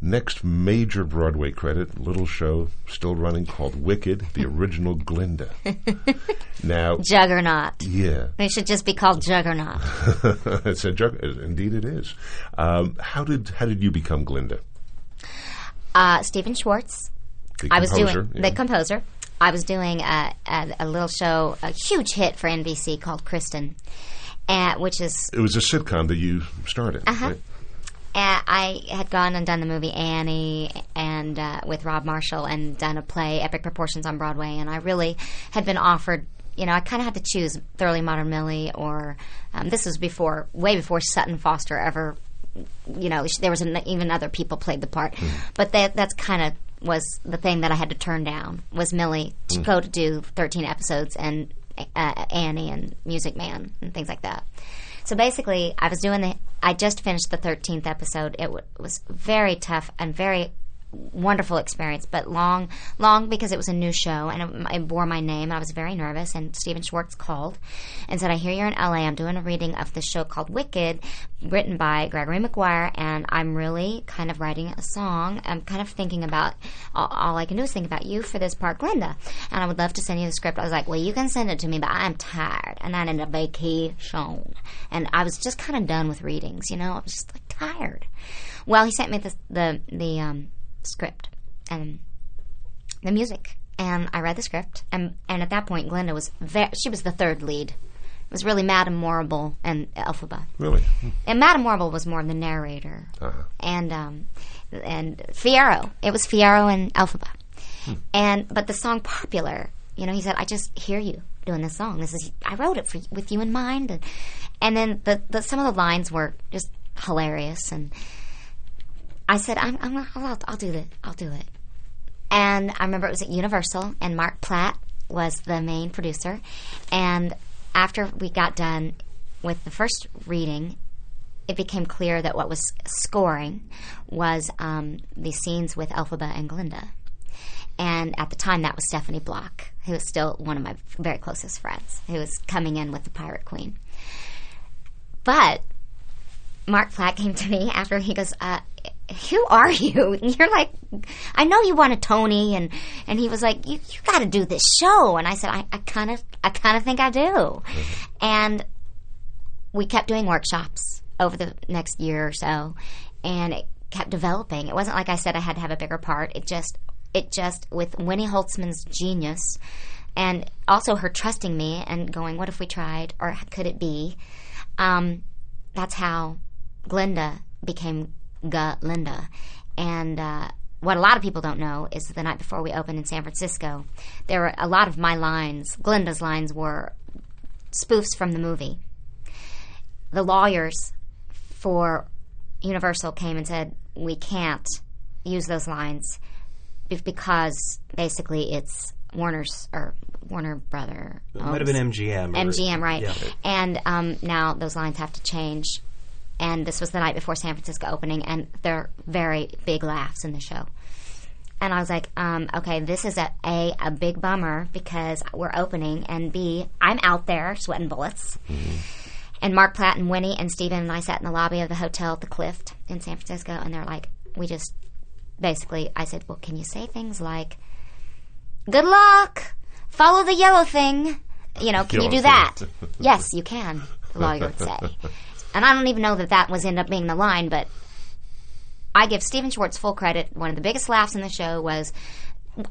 next major Broadway credit, little show still running called Wicked, the (laughs) original Glinda. (laughs) now, Juggernaut. yeah, They should just be called Juggernaut. (laughs) it's a jug- indeed it is. Um, how did how did you become Glinda? Uh, Stephen Schwartz. The I was doing yeah. the composer. I was doing a, a, a little show, a huge hit for NBC called Kristin, uh, which is It was a sitcom that you started. Uh-huh. right? Uh, I had gone and done the movie Annie and uh, with Rob Marshall and done a play Epic Proportions on Broadway, and I really had been offered. You know, I kind of had to choose Thoroughly Modern Millie, or um, this was before, way before Sutton Foster ever. You know, there was an, even other people played the part, but that that's kind of was the thing that I had to turn down was Millie to go to do thirteen episodes and uh, Annie and Music Man and things like that. So basically, I was doing the. I just finished the thirteenth episode. It w- was very tough and very wonderful experience, but long, long because it was a new show and it, it bore my name. I was very nervous, and Stephen Schwartz called and said, "I hear you're in LA. I'm doing a reading of this show called Wicked, written by Gregory Maguire, and I'm really kind of writing a song. I'm kind of thinking about all, all I can do is think about you for this part, Glinda, and I would love to send you the script." I was like, "Well, you can send it to me, but I'm tired and I'm in a vacation, and I was just kind of done with readings. You know, I was just like tired." Well, he sent me the the the um, script and the music, and I read the script, and and at that point, Glinda was ve- she was the third lead. It was really Madame Morrible and Elphaba, Really? and Madame Morrible was more the narrator, Uh-huh. and um, and Fiyero. It was Fiyero and Elphaba, and but the song popular. You know, he said, "I just hear you doing this song. This is I wrote it for with you in mind." And, and then the, the some of the lines were just hilarious, and I said, "I'm, I'm I'll, I'll do it. I'll do it." And I remember it was at Universal, and Marc Platt was the main producer. And after we got done with the first reading, it became clear that what was scoring was um, the scenes with Elphaba and Glinda. And at the time, that was Stephanie Block, who is still one of my very closest friends, who was coming in with the Pirate Queen. But Marc Platt came to me after he goes, uh, "Who are you?" (laughs) And you're like, "I know you want a Tony," and and he was like, "You you got to do this show." And I said, "I kind of I kind of think I do," and we kept doing workshops over the next year or so, and it kept developing. It wasn't like I said I had to have a bigger part. It just it just with Winnie Holzman's genius. And also her trusting me and going, what if we tried, or could it be? Um, that's how Glinda became Glinda. And uh, what a lot of people don't know is that the night before we opened in San Francisco, there were a lot of my lines, Glinda's lines, were spoofs from the movie. The lawyers for Universal came and said, we can't use those lines because basically it's Warner's or Warner Brother. It might have been MGM. or- MGM, right? Yeah. And um, now those lines have to change. And this was the night before San Francisco opening, and there are very big laughs in the show. And I was like, um, okay, this is a, a a big bummer because we're opening, and B, I'm out there sweating bullets. And Marc Platt and Winnie and Stephen and I sat in the lobby of the hotel at the Clift in San Francisco, and they're like, we just basically, I said, well, can you say things like, good luck, follow the yellow thing? You know, (laughs) can you do thing. that? yes, you can, the lawyer would say. (laughs) And I don't even know that that was end up being the line, but I give Stephen Schwartz full credit. One of the biggest laughs in the show was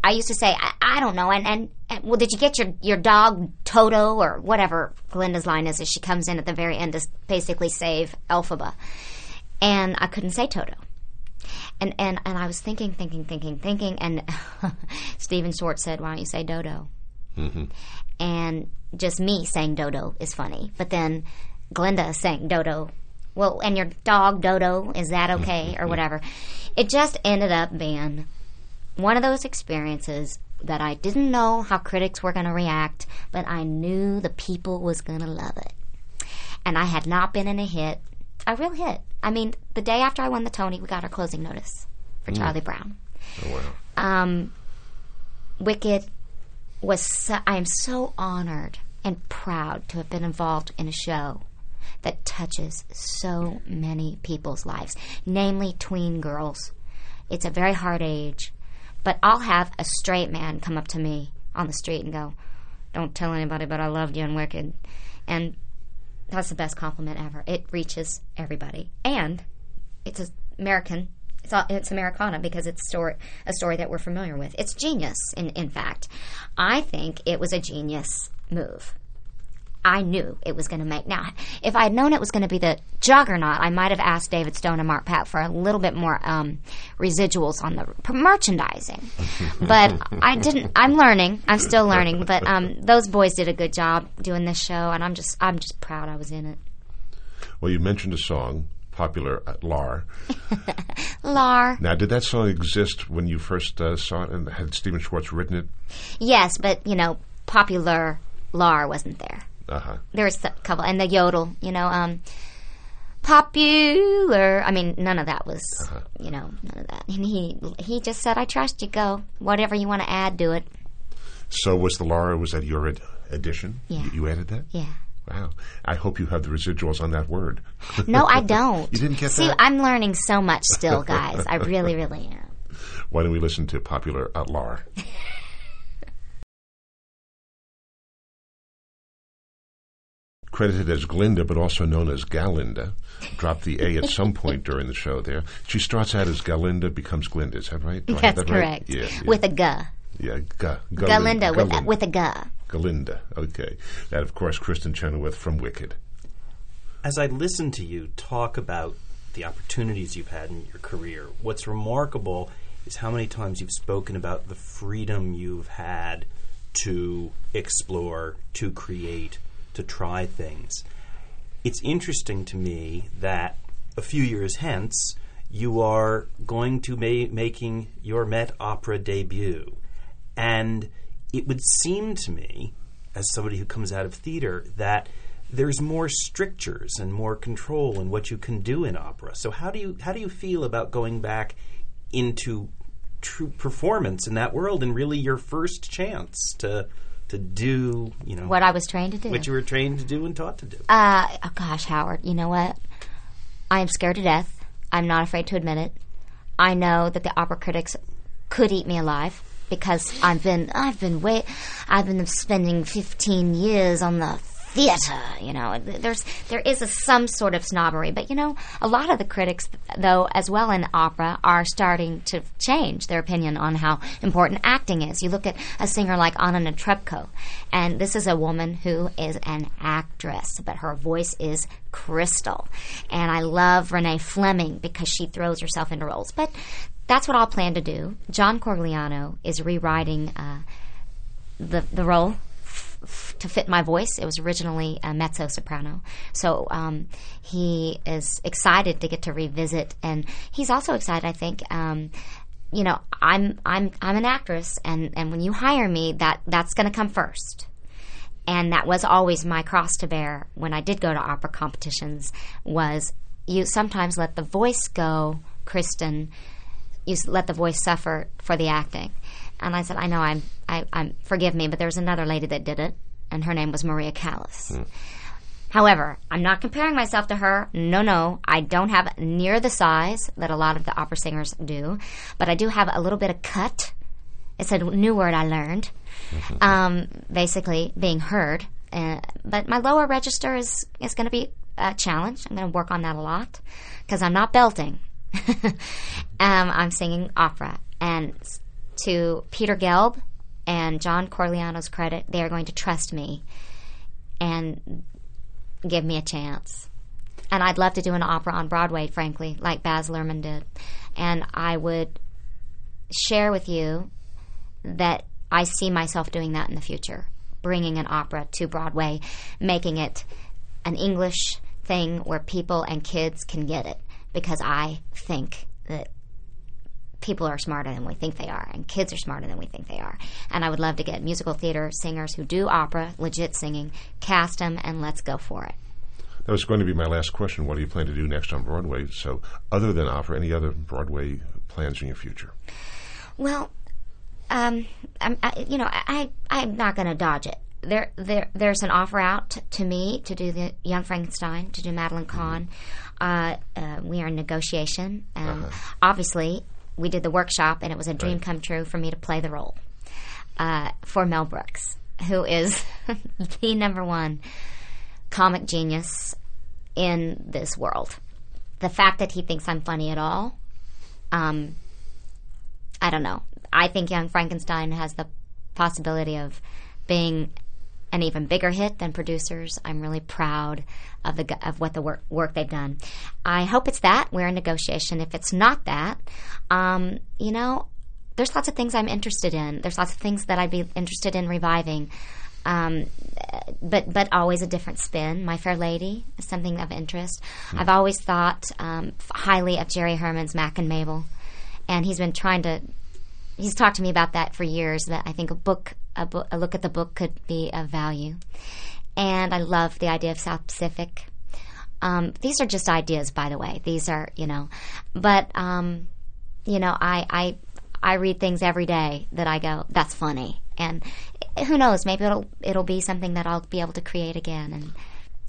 I used to say, I, I don't know, and, and, and well, did you get your, your dog Toto or whatever Glinda's line is as she comes in at the very end to basically save Elphaba, and I couldn't say Toto. And, and and I was thinking, thinking, thinking, thinking, and (laughs) Stephen Schwartz said, "Why don't you say Dodo?" Mm-hmm. And just me saying Dodo is funny, but then Glinda saying Dodo. Well, and your dog Dodo is that mm-hmm, okay or mm-hmm. whatever? It just ended up being one of those experiences that I didn't know how critics were going to react, but I knew the people was going to love it. And I had not been in a hit, a real hit. I mean, the day after I won the Tony, we got our closing notice for mm. Charlie Brown. Oh, wow. Um, Wicked was. So, I am so honored and proud to have been involved in a show that touches so many people's lives, namely tween girls. It's a very hard age. But I'll have a straight man come up to me on the street and go, Don't tell anybody, but I loved you in Wicked. And that's the best compliment ever. It reaches everybody. And it's American. It's, all, it's Americana because it's story, a story that we're familiar with. It's genius, in, in fact. I think it was a genius move. I knew it was going to make. Now, if I had known it was going to be the juggernaut, I might have asked David Stone and Marc Platt for a little bit more um, residuals on the merchandising. (laughs) but I didn't. I'm learning. I'm still learning. But um, those boys did a good job doing this show, and I'm just I'm just proud I was in it. Well, you mentioned a song popular at LAR. Lar. (laughs) Now, did that song exist when you first uh, saw it, and had Stephen Schwartz written it? Yes, but you know, popular Lar wasn't there. Uh huh. There was a couple, and the yodel, you know, um, popular. I mean, none of that was, you know, none of that. And he he just said, "I trust you. Go. Whatever you want to add, do it." So was the Lara? Was that your ed- addition? Yeah. You, you added that? Yeah. Wow. I hope you have the residuals on that word. No, I (laughs) don't. You didn't get See, that? I'm learning so much still, guys. I really, really (laughs) am. Why don't we listen to popular at LAR? (laughs) Credited as Glinda, but also known as Galinda. Dropped the A at some point during the show there. She starts out as Galinda, becomes Glinda. Is that right? Do I have That's that right? correct. Yeah, yeah. With a G. yeah, Ga, Galinda with a, with a G. Galinda. Okay. That, of course, Kristin Chenoweth from Wicked. As I listen to you talk about the opportunities you've had in your career, what's remarkable is how many times you've spoken about the freedom you've had to explore, to create, to try things. It's interesting to me that a few years hence, you are going to be making your Met Opera debut. And it would seem to me, as somebody who comes out of theater, that there's more strictures and more control in what you can do in opera. So how do you how do you feel about going back into true performance in that world and really your first chance to to do, you know, What I was trained to do. what you were trained to do and taught to do? Uh, oh gosh, Howard, you know what? I am scared to death. I'm not afraid to admit it. I know that the opera critics could eat me alive because I've been I've been wait I've been spending 15 years on the theater, you know. There's there is a, some sort of snobbery, but you know, a lot of the critics though as well in opera are starting to change their opinion on how important acting is. You look at a singer like Anna Netrebko, and this is a woman who is an actress, but her voice is crystal. And I love Renee Fleming because she throws herself into roles. But that's what I'll plan to do. John Corigliano is rewriting uh, the the role f- to fit my voice. It was originally a mezzo soprano, so um, he is excited to get to revisit, and he's also excited. I think. Um, you know, I'm I'm I'm an actress, and, and when you hire me, that that's going to come first and that was always my cross to bear when I did go to opera competitions was you sometimes let the voice go, Kristin. You let the voice suffer for the acting. And I said, I know I'm, I, I'm, forgive me, but there was another lady that did it, and her name was Maria Callas. However, I'm not comparing myself to her. No, no, I don't have near the size that a lot of the opera singers do, but I do have a little bit of cut. It's a new word I learned. Um, basically, being heard. Uh, but my lower register is is going to be a challenge. I'm going to work on that a lot because I'm not belting. (laughs) um, I'm singing opera, and to Peter Gelb and John Corigliano's credit, they are going to trust me and give me a chance. And I'd love to do an opera on Broadway, frankly, like Baz Luhrmann did. And I would share with you that I see myself doing that in the future, bringing an opera to Broadway, making it an English thing where people and kids can get it because I think that people are smarter than we think they are and kids are smarter than we think they are. And I would love to get musical theater singers who do opera, legit singing, cast them and let's go for it. That was going to be my last question. What do you plan to do next on Broadway? So, other than opera, any other Broadway plans in your future? Well, um, I'm, I, you know, I, I'm not going to dodge it. There, there, there's an offer out t- to me to do the Young Frankenstein, to do Madeline Kahn. Uh, uh, we are in negotiation. Um, Obviously, we did the workshop, and it was a dream come true for me to play the role uh, for Mel Brooks, who is (laughs) the number one comic genius in this world. The fact that he thinks I'm funny at all, um, I don't know. I think Young Frankenstein has the possibility of being an even bigger hit than producers. I'm really proud of the of what the work work they've done. I hope it's that. We're in negotiation. If it's not that, um, you know, there's lots of things I'm interested in. There's lots of things that I'd be interested in reviving. Um, but but always a different spin. My Fair Lady is something of interest. I've always thought um, highly of Jerry Herman's Mack and Mabel, and he's been trying to. He's talked to me about that for years. That I think a book, a, book, a look at the book could be of value, and I love the idea of South Pacific. Um, these are just ideas, by the way. These are you know, but um, you know, I, I I read things every day that I go, that's funny, and who knows, maybe it'll it'll be something that I'll be able to create again. And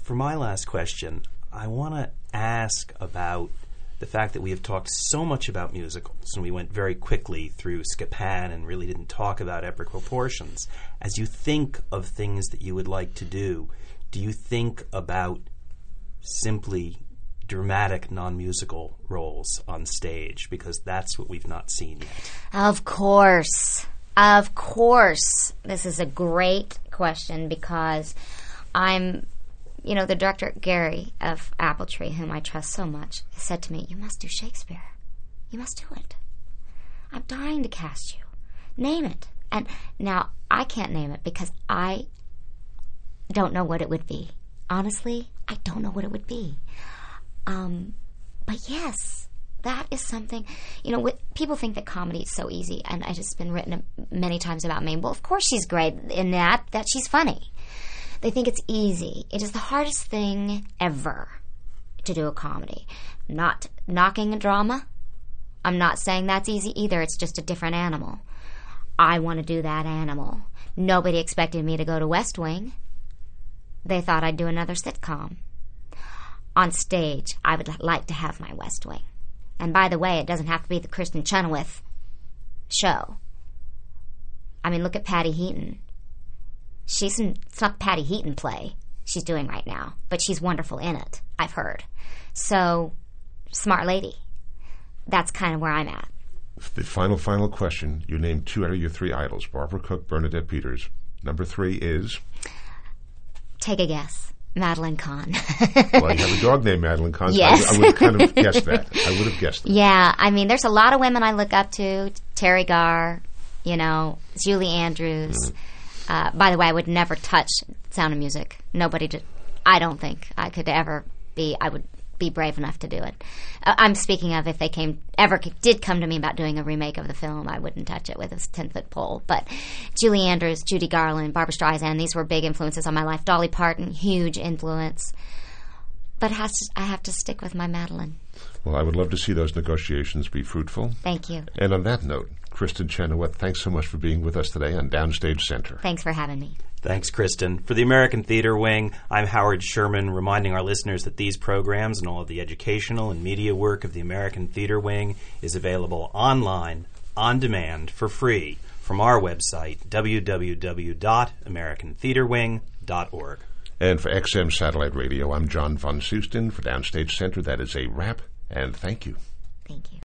For my last question, I want to ask about the fact that we have talked so much about musicals and we went very quickly through Scapin and really didn't talk about epic proportions. As you think of things that you would like to do, do you think about simply dramatic non-musical roles on stage because that's what we've not seen yet. Of course. Of course. This is a great question because I'm, you know, the director, Gary of Apple Tree, whom I trust so much, said to me, You must do Shakespeare. You must do it. I'm dying to cast you. Name it. And now I can't name it because I don't know what it would be. Honestly, I don't know what it would be. Um, but yes, that is something. You know, with, people think that comedy is so easy, and it's just been written many times about me. Well, of course she's great in that. That she's funny. They think it's easy. It is the hardest thing ever to do a comedy. Not knocking a drama. I'm not saying that's easy either. It's just a different animal. I want to do that animal. Nobody expected me to go to West Wing. They thought I'd do another sitcom on stage, I would like to have my West Wing. And by the way, it doesn't have to be the Kristin Chenoweth show. I mean, look at Patty Heaton. She's in, it's not the Patty Heaton play she's doing right now, but she's wonderful in it. I've heard. So, smart lady. That's kind of where I'm at. The final, final question. You named two out of your three idols Barbara Cook, Bernadette Peters. Number three is. Take a guess. Madeline Kahn. well, you have a dog named Madeline Kahn. so Yes. I, I would have kind of guessed that. I would have guessed that. Yeah, I mean, there's a lot of women I look up to. Teri Garr, you know, Julie Andrews. Mm-hmm. Uh, by the way, I would never touch Sound of Music. Nobody did. I don't think I could ever be. I would be brave enough to do it. Uh, I'm speaking of if they came ever c- did come to me about doing a remake of the film, I wouldn't touch it with a ten foot pole. But Julie Andrews, Judy Garland, Barbra Streisand, these were big influences on my life. Dolly Parton, huge influence. But has to, I have to stick with my Madeline. Well, I would love to see those negotiations be fruitful. Thank you. And on that note, Kristin Chenoweth, thanks so much for being with us today on Downstage Center. Thanks for having me. Thanks, Kristin. For the American Theater Wing, I'm Howard Sherman, reminding our listeners that these programs and all of the educational and media work of the American Theater Wing is available online, on demand, for free from our website, www.americantheaterwing.org. And for XM Satellite Radio, I'm John Von Soosten for Downstage Center. That is a wrap, and thank you. Thank you.